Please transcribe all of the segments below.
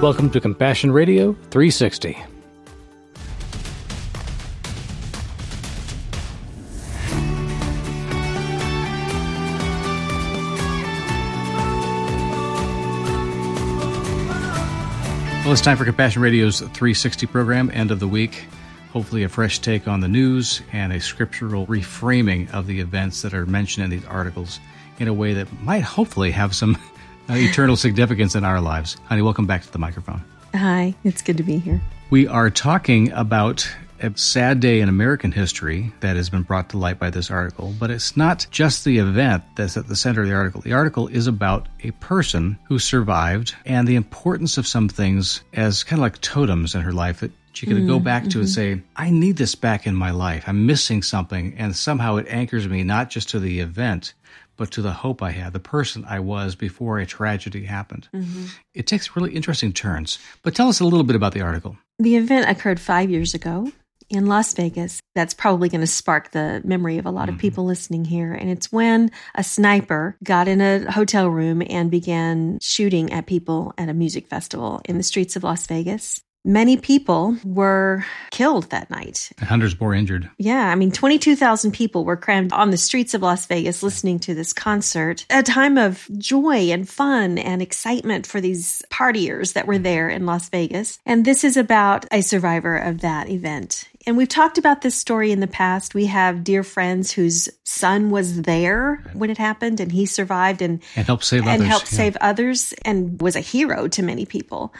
Welcome to Compassion Radio 360. Well, it's time for Compassion Radio's 360 program, end of the week. Hopefully, a fresh take on the news and a scriptural reframing of the events that are mentioned in these articles in a way that might hopefully have some Uh, eternal significance in our lives. Honey, welcome back to the microphone. Hi, it's good to be here. We are talking about a sad day in American history that has been brought to light by this article, but it's not just the event that's at the center of the article. The article is about a person who survived and the importance of some things as kind of like totems in her life that she could go mm, back to and mm-hmm. say, I need this back in my life. I'm missing something. And somehow it anchors me not just to the event, but to the hope I had, the person I was before a tragedy happened. Mm-hmm. It takes really interesting turns. But tell us a little bit about the article. The event occurred five years ago in Las Vegas. That's probably going to spark the memory of a lot of mm-hmm. people listening here. And it's when a sniper got in a hotel room and began shooting at people at a music festival in the streets of Las Vegas. Many people were killed that night. Hundreds more injured. Yeah, I mean, 22,000 people were crammed on the streets of Las Vegas listening to this concert, a time of joy and fun and excitement for these partiers that were there in Las Vegas. And this is about a survivor of that event. And we've talked about this story in the past. We have dear friends whose son was there when it happened and he survived and, And help save and others. helped yeah. save others and was a hero to many people.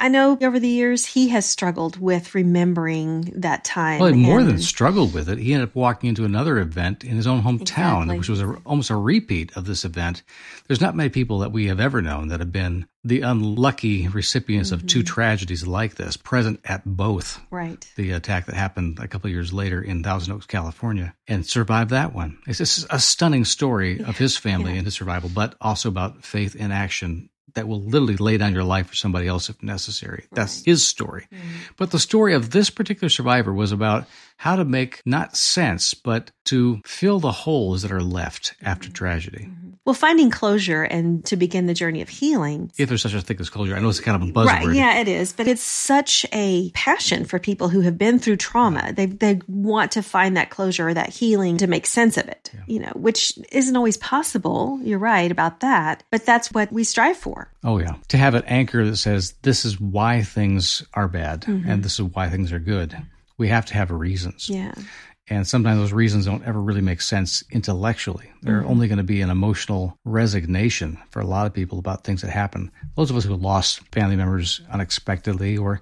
I know over the years he has struggled with remembering that time. Well, he more than struggled with it. He ended up walking into another event in his own hometown, Exactly. which was a, almost a repeat of this event. There's not many people that we have ever known that have been the unlucky recipients of Mm-hmm. two tragedies like this, present at both. right. The attack that happened a couple of years later in Thousand Oaks, California, and survived that one. It's just a stunning story of his family and his survival, but also about faith in action that will literally lay down your life for somebody else if necessary. That's his story. Mm-hmm. But the story of this particular survivor was about how to make not sense, but to fill the holes that are left after mm-hmm. tragedy. Mm-hmm. Well, finding closure and to begin the journey of healing. If there's such a thing as closure, I know it's kind of a buzzword. Right, yeah, it is, but it's such a passion for people who have been through trauma. They they want to find that closure or that healing to make sense of it. You know, which isn't always possible. You're right about that, but that's what we strive for. Oh, yeah. To have an anchor that says, this is why things are bad and mm-hmm. this is why things are good. We have to have reasons. Yeah. And sometimes those reasons don't ever really make sense intellectually. They're mm-hmm. only going to be an emotional resignation for a lot of people about things that happen. Those of us who lost family members unexpectedly, or,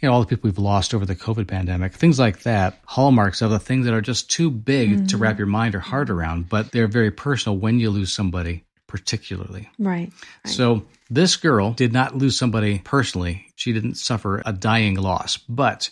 you know, all the people we've lost over the COVID pandemic, things like that, hallmarks of the things that are just too big to mm-hmm. wrap your mind or heart around, but they're very personal when you lose somebody, particularly. Right. So this girl did not lose somebody personally. She didn't suffer a dying loss, but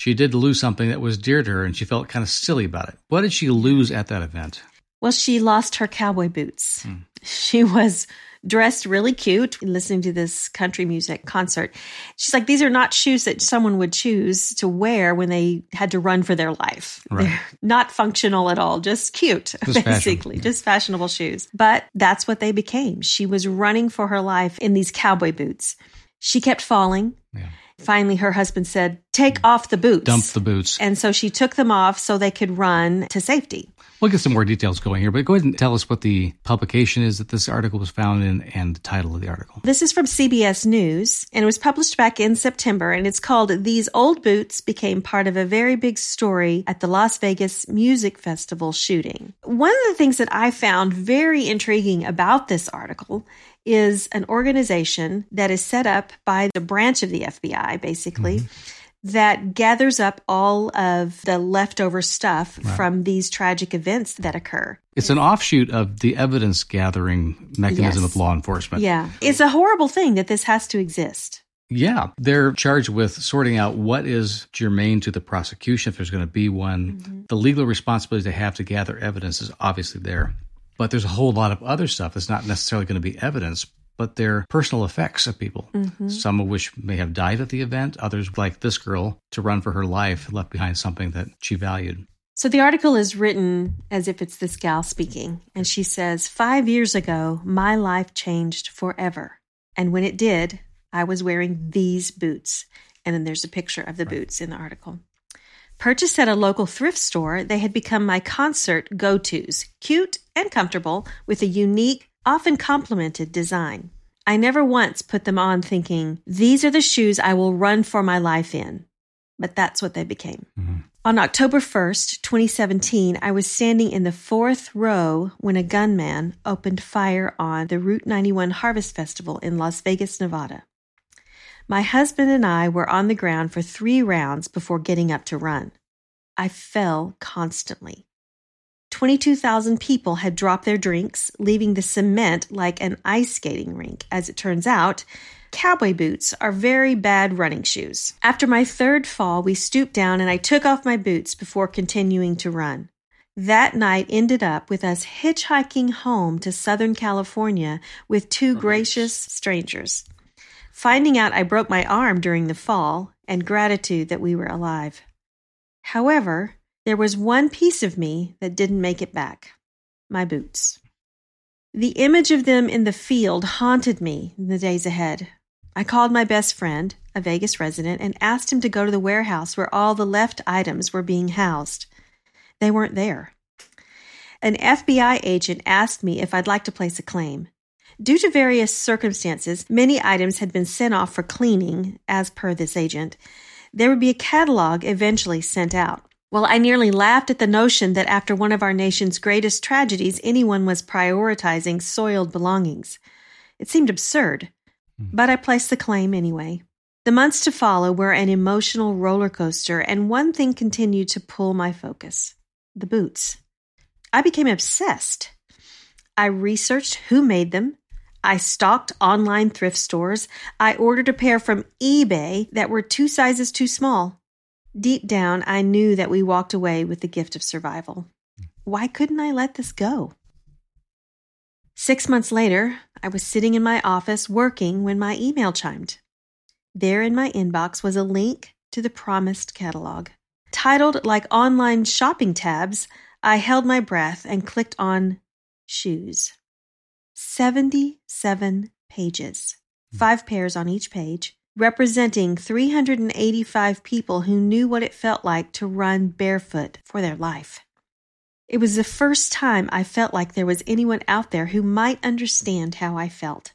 she did lose something that was dear to her and she felt kind of silly about it. What did she lose at that event? Well, she lost her cowboy boots. Hmm. She was dressed really cute listening to this country music concert. She's like, these are not shoes that someone would choose to wear when they had to run for their life. Right. They're not functional at all, just cute, Just basically, just fashionable shoes. But that's what they became. She was running for her life in these cowboy boots. She kept falling. Yeah. Finally, her husband said, Take off the boots. Dump the boots. And so she took them off so they could run to safety. We'll get some more details going here, but go ahead and tell us what the publication is that this article was found in and the title of the article. This is from CBS News and it was published back in September and it's called These Old Boots Became Part of a Very Big Story at the Las Vegas Music Festival Shooting. One of the things that I found very intriguing about this article is an organization that is set up by the branch of the FBI, basically. Mm-hmm. That gathers up all of the leftover stuff from these tragic events that occur. It's an offshoot of the evidence gathering mechanism Yes. of law enforcement. Yeah. It's a horrible thing that this has to exist. Yeah, they're charged with sorting out what is germane to the prosecution, if there's going to be one. Mm-hmm. The legal responsibility they have to gather evidence is obviously there. But there's a whole lot of other stuff that's not necessarily going to be evidence, but they're personal effects of people. Mm-hmm. Some of which may have died at the event, others, like this girl, to run for her life, left behind something that she valued. So the article is written as if it's this gal speaking. And she says, Five years ago, my life changed forever. And when it did, I was wearing these boots. And then there's a picture of the right. boots in the article. Purchased at a local thrift store, they had become my concert go tos, cute and comfortable, with a unique, often complimented design. I never once put them on thinking, these are the shoes I will run for my life in. But that's what they became. Mm-hmm. On October 1st, 2017, I was standing in the fourth row when a gunman opened fire on the Route 91 Harvest Festival in Las Vegas, Nevada. My husband and I were on the ground for three rounds before getting up to run. I fell constantly. 22,000 people had dropped their drinks, leaving the cement like an ice skating rink. As it turns out, cowboy boots are very bad running shoes. After my third fall, we stooped down and I took off my boots before continuing to run. That night ended up with us hitchhiking home to Southern California with two oh, gracious strangers. Finding out I broke my arm during the fall and gratitude that we were alive. However, there was one piece of me that didn't make it back my boots. The image of them in the field haunted me in the days ahead. I called my best friend, a Vegas resident, and asked him to go to the warehouse where all the left items were being housed. They weren't there. An FBI agent asked me if I'd like to place a claim. Due to various circumstances, many items had been sent off for cleaning, as per this agent. There would be a catalog eventually sent out. Well, I nearly laughed at the notion that after one of our nation's greatest tragedies, anyone was prioritizing soiled belongings. It seemed absurd, hmm. but I placed the claim anyway. The months to follow were an emotional roller coaster, and one thing continued to pull my focus the boots. I became obsessed. I researched who made them. I stalked online thrift stores. I ordered a pair from eBay that were two sizes too small. Deep down, I knew that we walked away with the gift of survival. Why couldn't I let this go? Six months later, I was sitting in my office working when my email chimed. There in my inbox was a link to the promised catalog. Titled like online shopping tabs, I held my breath and clicked on shoes. 77 pages, hmm. five pairs on each page, representing 385 people who knew what it felt like to run barefoot for their life. It was the first time I felt like there was anyone out there who might understand how I felt.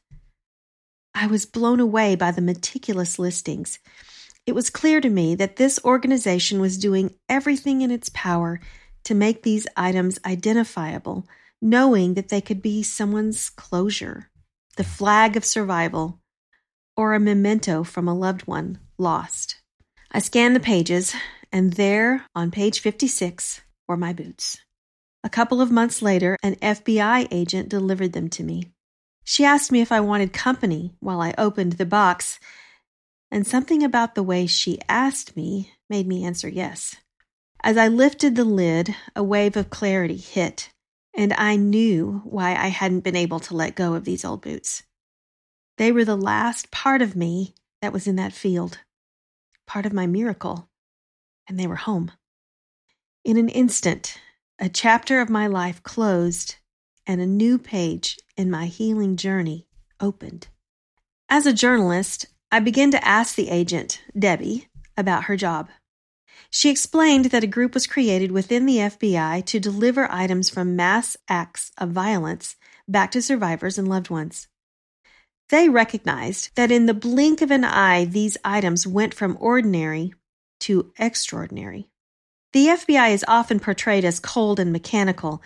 I was blown away by the meticulous listings. It was clear to me that this organization was doing everything in its power to make these items identifiable, knowing that they could be someone's closure, the flag of survival, or a memento from a loved one lost. I scanned the pages, and there, on page 56, were my boots. A couple of months later, an FBI agent delivered them to me. She asked me if I wanted company while I opened the box, and something about the way she asked me made me answer yes. As I lifted the lid, a wave of clarity hit, and I knew why I hadn't been able to let go of these old boots. They were the last part of me that was in that field, part of my miracle, and they were home. In an instant, a chapter of my life closed and a new page in my healing journey opened. As a journalist, I began to ask the agent, Debbie, about her job. She explained that a group was created within the FBI to deliver items from mass acts of violence back to survivors and loved ones. They recognized that in the blink of an eye, these items went from ordinary to extraordinary. The FBI is often portrayed as cold and mechanical,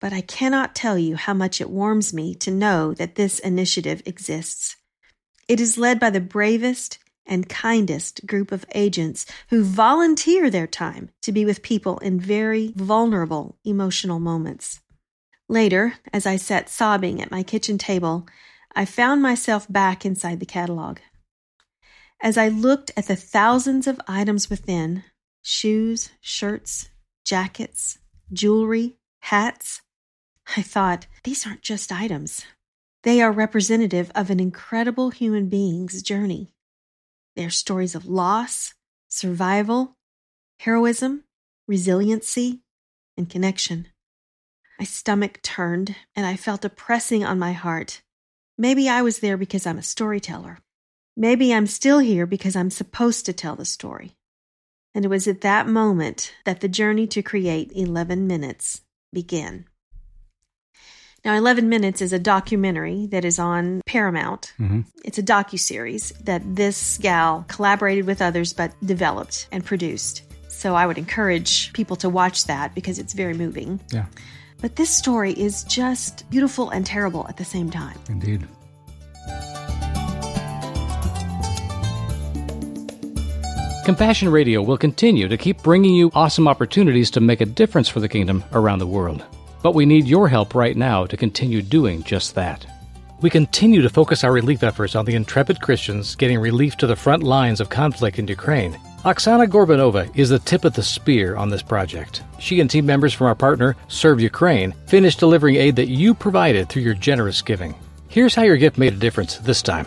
but I cannot tell you how much it warms me to know that this initiative exists. It is led by the bravest and kindest group of agents who volunteer their time to be with people in very vulnerable emotional moments. Later, as I sat sobbing at my kitchen table, I found myself back inside the catalog. As I looked at the thousands of items within shoes, shirts, jackets, jewelry, hats I thought, these aren't just items. They are representative of an incredible human being's journey. They are stories of loss, survival, heroism, resiliency, and connection. My stomach turned, and I felt a pressing on my heart Maybe I was there because I'm a storyteller. Maybe I'm still here because I'm supposed to tell the story. And it was at that moment that the journey to create 11 Minutes began. Now, 11 Minutes is a documentary that is on Paramount. Mm-hmm. It's a docu-series that this gal collaborated with others but developed and produced. So I would encourage people to watch that because it's very moving. Yeah, But this story is just beautiful and terrible at the same time. indeed. Compassion Radio will continue to keep bringing you awesome opportunities to make a difference for the kingdom around the world. But we need your help right now to continue doing just that. We continue to focus our relief efforts on the intrepid Christians getting relief to the front lines of conflict in Ukraine. Oksana Gorbanova is the tip of the spear on this project. She and team members from our partner, Serve Ukraine, finished delivering aid that you provided through your generous giving. Here's how your gift made a difference this time.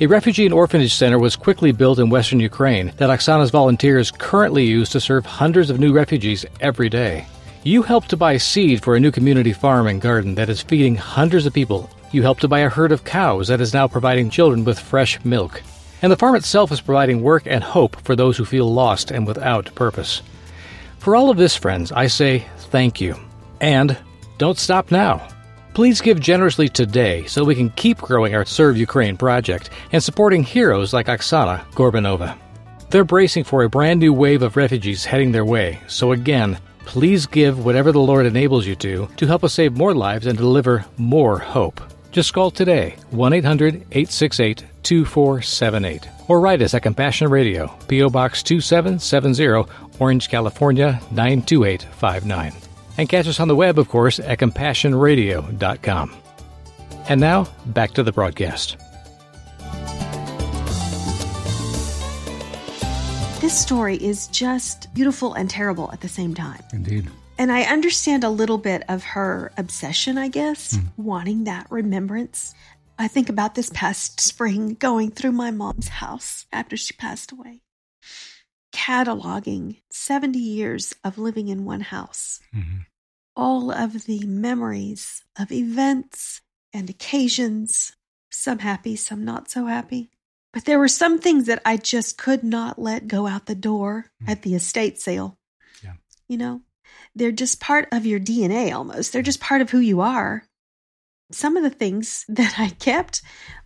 A refugee and orphanage center was quickly built in western Ukraine that Oksana's volunteers currently use to serve hundreds of new refugees every day. You helped to buy seed for a new community farm and garden that is feeding hundreds of people. You helped to buy a herd of cows that is now providing children with fresh milk. And the farm itself is providing work and hope for those who feel lost and without purpose. For all of this, friends, I say thank you. And don't stop now. Please give generously today so we can keep growing our Serve Ukraine project and supporting heroes like Oksana Gorbanova. They're bracing for a brand new wave of refugees heading their way, so again, please give whatever the Lord enables you to to help us save more lives and deliver more hope. Just call today 1 800 868 2478 or write us at Compassion Radio, P.O. Box 2770, Orange, California 92859. And catch us on the web, of course, at CompassionRadio.com. And now, back to the broadcast. This story is just beautiful and terrible at the same time. Indeed. And I understand a little bit of her obsession, I guess, hmm. wanting that remembrance. I think about this past spring going through my mom's house after she passed away, cataloging 70 years of living in one house. Mhm. All of the memories of events and occasions, some happy, some not so happy. But there were some things that I just could not let go out the door at the estate sale. Yeah. You know, they're just part of your DNA almost. They're just part of who you are. Some of the things that I kept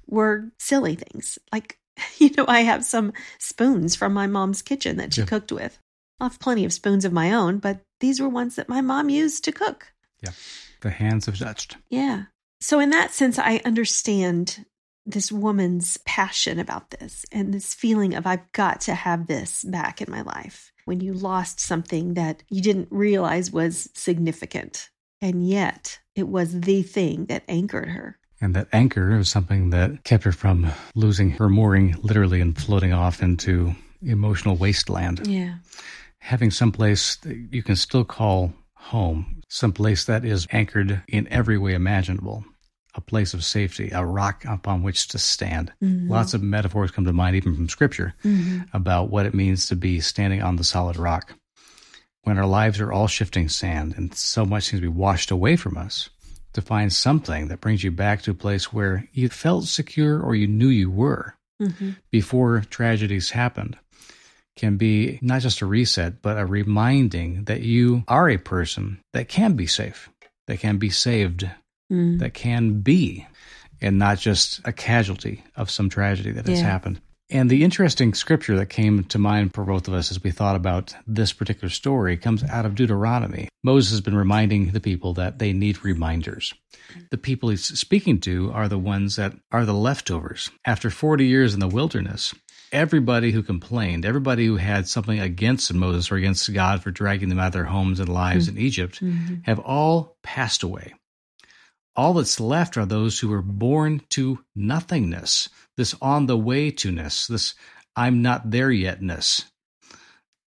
were silly things. Like, you know, I have some spoons from my mom's kitchen that she Yeah. cooked with. I have plenty of spoons of my own, but these were ones that my mom used to cook. Yeah. The hands have touched. Yeah. So, in that sense, I understand this woman's passion about this and this feeling of, I've got to have this back in my life. When you lost something that you didn't realize was significant, and yet it was the thing that anchored her. And that anchor was something that kept her from losing her mooring literally and floating off into emotional wasteland. Yeah. Having some place that you can still call home, some place that is anchored in every way imaginable, a place of safety, a rock upon which to stand. Mm-hmm. Lots of metaphors come to mind, even from scripture, mm-hmm. about what it means to be standing on the solid rock. When our lives are all shifting sand and so much seems to be washed away from us, to find something that brings you back to a place where you felt secure or you knew you were Mhm. before tragedies happened can be not just a reset, but a reminding that you are a person that can be safe, that can be saved, Mm. that can be, and not just a casualty of some tragedy that has happened. And the interesting scripture that came to mind for both of us as we thought about this particular story comes out of Deuteronomy. Moses has been reminding the people that they need reminders. The people he's speaking to are the ones that are the leftovers. After 40 years in the wilderness, everybody who complained, everybody who had something against Moses or against God for dragging them out of their homes and lives in Egypt Mhm. have all passed away. All that's left are those who were born to nothingness, this on the way to ness, this I'm not there yet ness.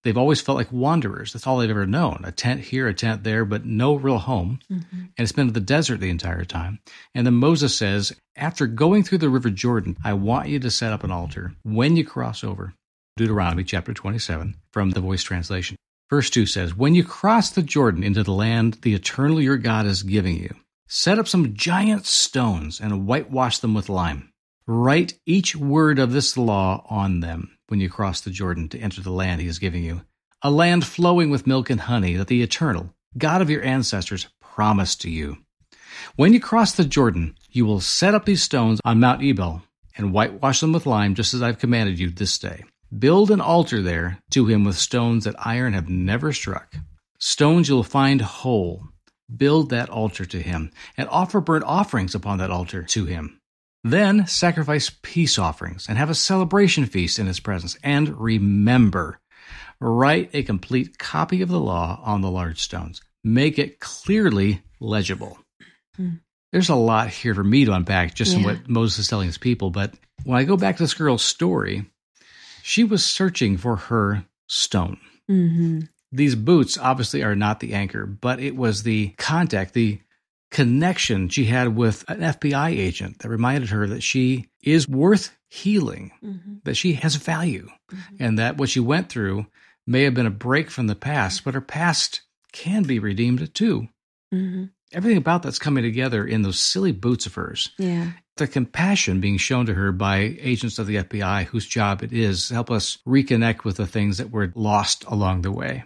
They've always felt like wanderers. That's all they've ever known. A tent here, a tent there, but no real home. Mhm. And it's been in the desert the entire time. And then Moses says, after going through the river Jordan, I want you to set up an altar when you cross over. Deuteronomy chapter 27 from the voice translation. Verse 2 says, When you cross the Jordan into the land the eternal your God is giving you, set up some giant stones and whitewash them with lime. Write each word of this law on them when you cross the Jordan to enter the land he is giving you, a land flowing with milk and honey that the eternal God of your ancestors promised to you. When you cross the Jordan, you will set up these stones on Mount Ebal and whitewash them with lime, just as I've commanded you this day. Build an altar there to him with stones that iron have never struck. Stones you'll find whole. Build that altar to him, and offer burnt offerings upon that altar to him. Then sacrifice peace offerings, and have a celebration feast in his presence. And remember, write a complete copy of the law on the large stones. Make it clearly legible. Hmm. There's a lot here for me to unpack just yeah. in what Moses is telling his people. But when I go back to this girl's story, she was searching for her stone. Mm-hmm. These boots obviously are not the anchor, but it was the contact, the connection she had with an FBI agent that reminded her that she is worth healing, mm-hmm. that she has value, mm-hmm. and that what she went through may have been a break from the past, but her past can be redeemed too. Mm-hmm. Everything about that's coming together in those silly boots of hers. Yeah. The compassion being shown to her by agents of the FBI whose job it is to help us reconnect with the things that were lost along the way.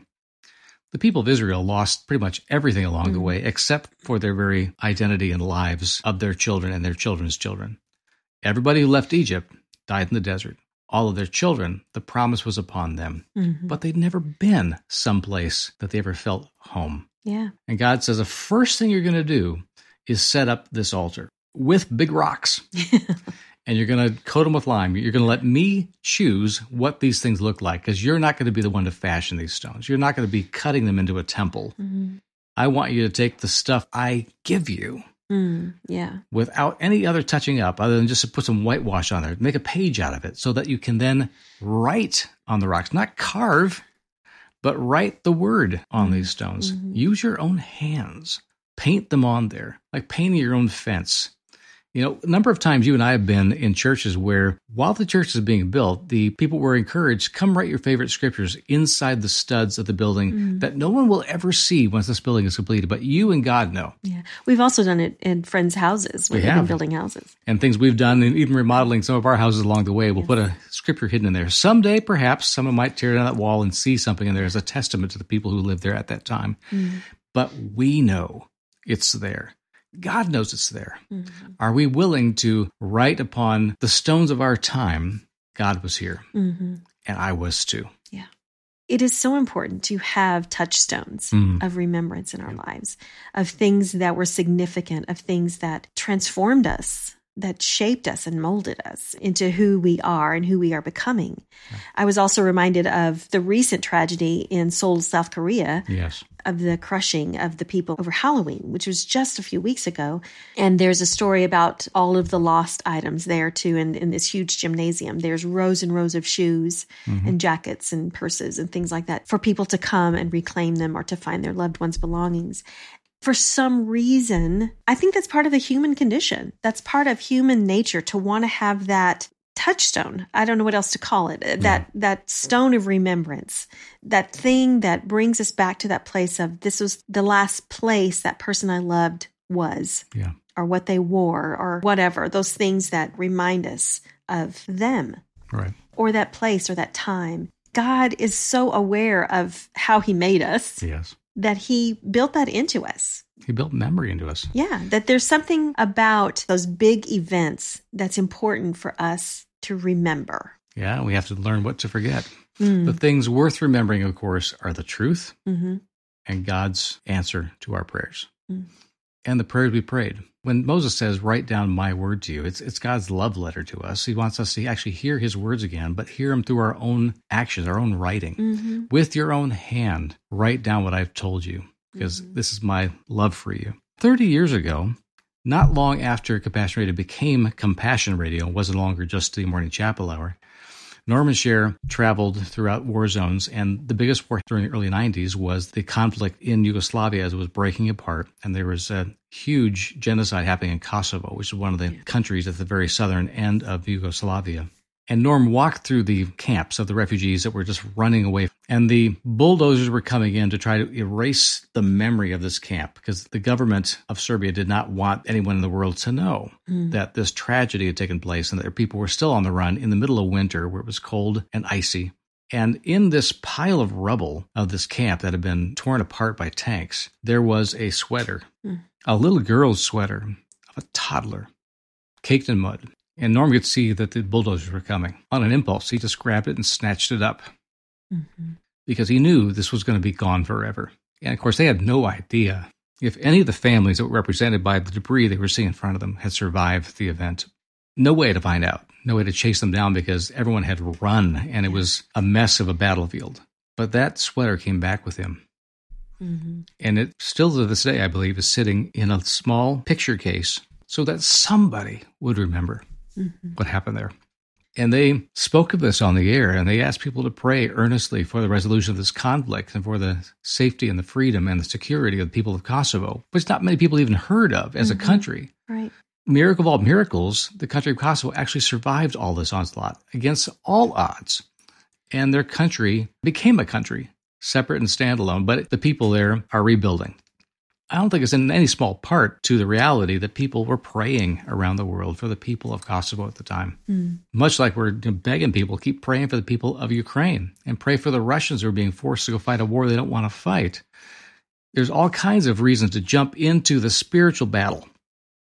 The people of Israel lost pretty much everything along mm-hmm. the way except for their very identity and lives of their children and their children's children. Everybody who left Egypt died in the desert all of their children, the promise was upon them. Mm-hmm. But they'd never been someplace that they ever felt home. Yeah. And God says the first thing you're going to do is set up this altar with big rocks. and you're going to coat them with lime. You're going to let me choose what these things look like because you're not going to be the one to fashion these stones. You're not going to be cutting them into a temple. Mm-hmm. I want you to take the stuff I give you Mm, yeah. Without any other touching up, other than just to put some whitewash on there, make a page out of it so that you can then write on the rocks, not carve, but write the word on mm these stones. Mm-hmm. Use your own hands, paint them on there, like painting your own fence. You know, a number of times you and I have been in churches where while the church is being built, the people were encouraged, come write your favorite scriptures inside the studs of the building mm. that no one will ever see once this building is completed, but you and God know. Yeah. We've also done it in friends' houses when we have been building houses. And things we've done and even remodeling some of our houses along the way, we'll yes. put a scripture hidden in there. Someday, perhaps, someone might tear down that wall and see something in there as a testament to the people who lived there at that time. Mm. But we know it's there. God knows it's there. Mm-hmm. Are we willing to write upon the stones of our time? God was here, mm-hmm. and I was too. Yeah. It is so important to have touchstones mm. of remembrance in our yeah. lives, of things that were significant, of things that transformed us, that shaped us and molded us into who we are and who we are becoming. I was also reminded of the recent tragedy in Seoul, South Korea. Yes. Of the crushing of the people over Halloween, which was just a few weeks ago. And there's a story about all of the lost items there too in, in this huge gymnasium. There's rows and rows of shoes mm-hmm. and jackets and purses and things like that for people to come and reclaim them or to find their loved ones' belongings for some reason, I think that's part of the human condition. That's part of human nature to want to have that touchstone. I don't know what else to call it. Yeah. That mm. that stone of remembrance. That thing that brings us back to that place of this was the last place that person I loved was. Yeah. Or what they wore or whatever. Those things that remind us of them. Right. Or that place or that time. God is so aware of how he made us. Yes that he built that into us. He built memory into us. Yeah, that there's something about those big events that's important for us to remember. Yeah, we have to learn what to forget. Mm. The things worth remembering, of course, are the truth mm-hmm. and God's answer to our prayers mm. and the prayers we prayed when Moses says, write down my word to you, it's, it's God's love letter to us. He wants us to actually hear his words again, but hear them through our own actions, our own writing. Mm-hmm. With your own hand, write down what I've told you, because mm-hmm. this is my love for you. 30 years ago, not long after Compassion Radio became Compassion Radio, wasn't longer just the morning chapel hour, Norman Share traveled throughout war zones, and the biggest war during the early 90s was the conflict in Yugoslavia as it was breaking apart. And there was a huge genocide happening in Kosovo, which is one of the countries at the very southern end of Yugoslavia. And Norm walked through the camps of the refugees that were just running away. And the bulldozers were coming in to try to erase the memory of this camp because the government of Serbia did not want anyone in the world to know mm. that this tragedy had taken place and that people were still on the run in the middle of winter where it was cold and icy. And in this pile of rubble of this camp that had been torn apart by tanks, there was a sweater, mm. a little girl's sweater of a toddler, caked in mud. And Norm could see that the bulldozers were coming. On an impulse, he just grabbed it and snatched it up mm-hmm. because he knew this was going to be gone forever. And of course, they had no idea if any of the families that were represented by the debris they were seeing in front of them had survived the event. No way to find out, no way to chase them down because everyone had run and it was a mess of a battlefield. But that sweater came back with him. Mm-hmm. And it still to this day, I believe, is sitting in a small picture case so that somebody would remember mm-hmm. what happened there. And they spoke of this on the air and they asked people to pray earnestly for the resolution of this conflict and for the safety and the freedom and the security of the people of Kosovo, which not many people even heard of as mm-hmm. a country. Right. Miracle of all miracles, the country of Kosovo actually survived all this onslaught against all odds. And their country became a country, separate and standalone, but the people there are rebuilding. I don't think it's in any small part to the reality that people were praying around the world for the people of Kosovo at the time. Mm. Much like we're begging people, keep praying for the people of Ukraine and pray for the Russians who are being forced to go fight a war they don't want to fight. There's all kinds of reasons to jump into the spiritual battle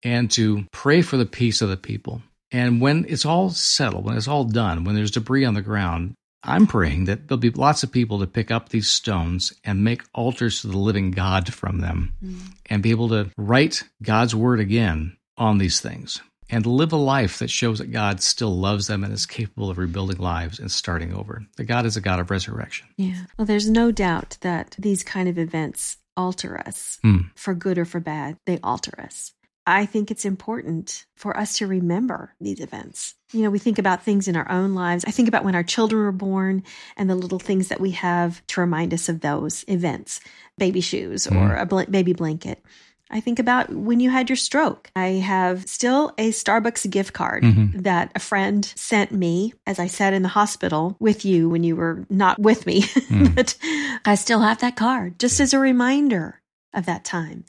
and to pray for the peace of the people. And when it's all settled, when it's all done, when there's debris on the ground, I'm praying that there'll be lots of people to pick up these stones and make altars to the living God from them mm. and be able to write God's word again on these things and live a life that shows that God still loves them and is capable of rebuilding lives and starting over. That God is a God of resurrection. Yeah. Well, there's no doubt that these kind of events alter us mm. for good or for bad. They alter us. I think it's important for us to remember these events. You know, we think about things in our own lives. I think about when our children were born and the little things that we have to remind us of those events baby shoes or mm. a bl- baby blanket. I think about when you had your stroke. I have still a Starbucks gift card mm-hmm. that a friend sent me as I sat in the hospital with you when you were not with me. Mm. but I still have that card just as a reminder of that time.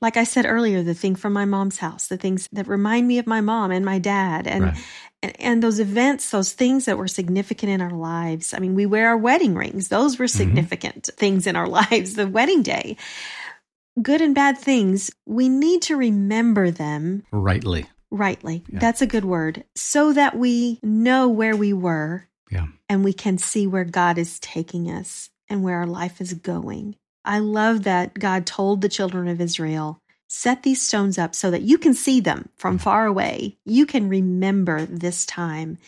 Like I said earlier, the thing from my mom's house, the things that remind me of my mom and my dad and right. And, and, those events, those things that were significant in our lives. I mean, we wear our wedding rings. Those were mm-hmm. significant mm-hmm. things in our lives, the wedding day. Good and bad things, we need to remember them rightly. Rightly. Yeah. That's a good word. So that we know where we were yeah. and we can see where God is taking us and where our life is going. I love that God told the children of Israel, set these stones up so that you can see them from far away. You can remember this time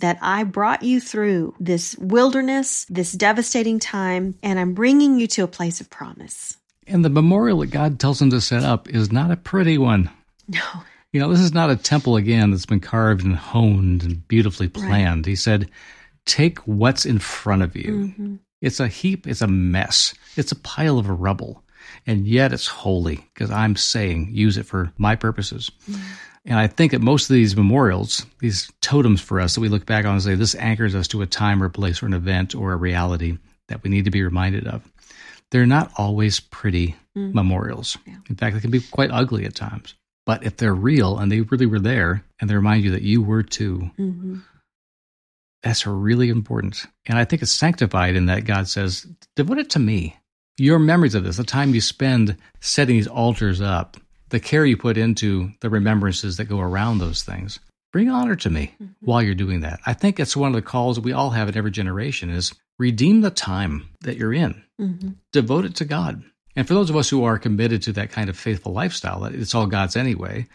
that I brought you through this wilderness, this devastating time, and I'm bringing you to a place of promise. And the memorial that God tells them to set up is not a pretty one. No. You know, this is not a temple again that's been carved and honed and beautifully planned. Right. He said, take what's in front of you. Mm-hmm. It's a heap, it's a mess, it's a pile of rubble, and yet it's holy because I'm saying use it for my purposes. Mm. And I think that most of these memorials, these totems for us that we look back on and say this anchors us to a time or a place or an event or a reality that we need to be reminded of. They're not always pretty mm. memorials. Yeah. In fact, they can be quite ugly at times. But if they're real and they really were there and they remind you that you were too, mm-hmm. That's really important. And I think it's sanctified in that God says, devote it to me. Your memories of this, the time you spend setting these altars up, the care you put into the remembrances that go around those things. Bring honor to me mm-hmm. while you're doing that. I think it's one of the calls that we all have in every generation is redeem the time that you're in. Mm-hmm. Devote it to God. And for those of us who are committed to that kind of faithful lifestyle, it's all God's anyway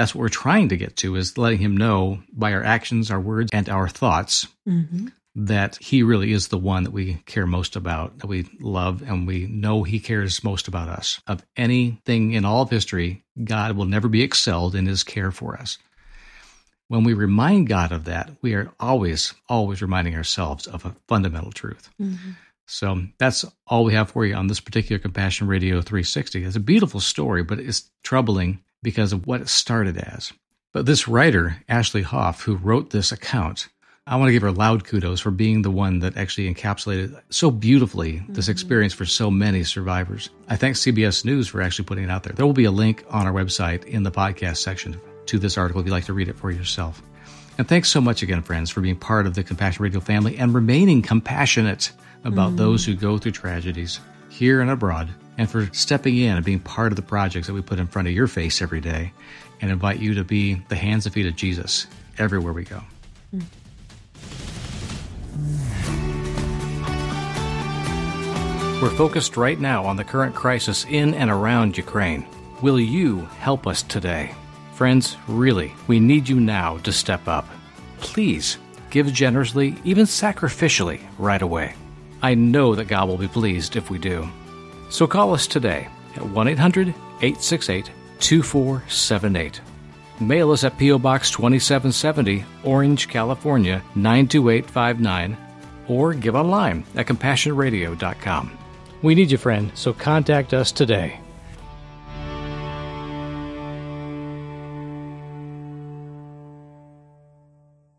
that's what we're trying to get to is letting him know by our actions, our words, and our thoughts mm-hmm. That he really is the one that we care most about, that we love, and we know he cares most about us. Of anything in all of history, God will never be excelled in his care for us. When we remind God of that, we are always, always reminding ourselves of a fundamental truth. Mm-hmm. So that's all we have for you on this particular Compassion Radio 360. It's a beautiful story, but it's troubling because of what it started as. But this writer, Ashley Hoff, who wrote this account I want to give her loud kudos for being the one that actually encapsulated so beautifully this mm-hmm. experience for so many survivors. I thank CBS News for actually putting it out there. There will be a link on our website in the podcast section to this article if you'd like to read it for yourself. And thanks so much again, friends, for being part of the Compassion Radio family and remaining compassionate about mm-hmm. those who go through tragedies here and abroad, and for stepping in and being part of the projects that we put in front of your face every day and invite you to be the hands and feet of Jesus everywhere we go. Mm. We're focused right now on the current crisis in and around Ukraine. Will you help us today? Friends, really, we need you now to step up. Please give generously, even sacrificially, right away. I know that God will be pleased if we do. So call us today at 1 800 868 2478. Mail us at P.O. Box 2770, Orange, California 92859, or give online at CompassionRadio.com. We need you, friend, so contact us today.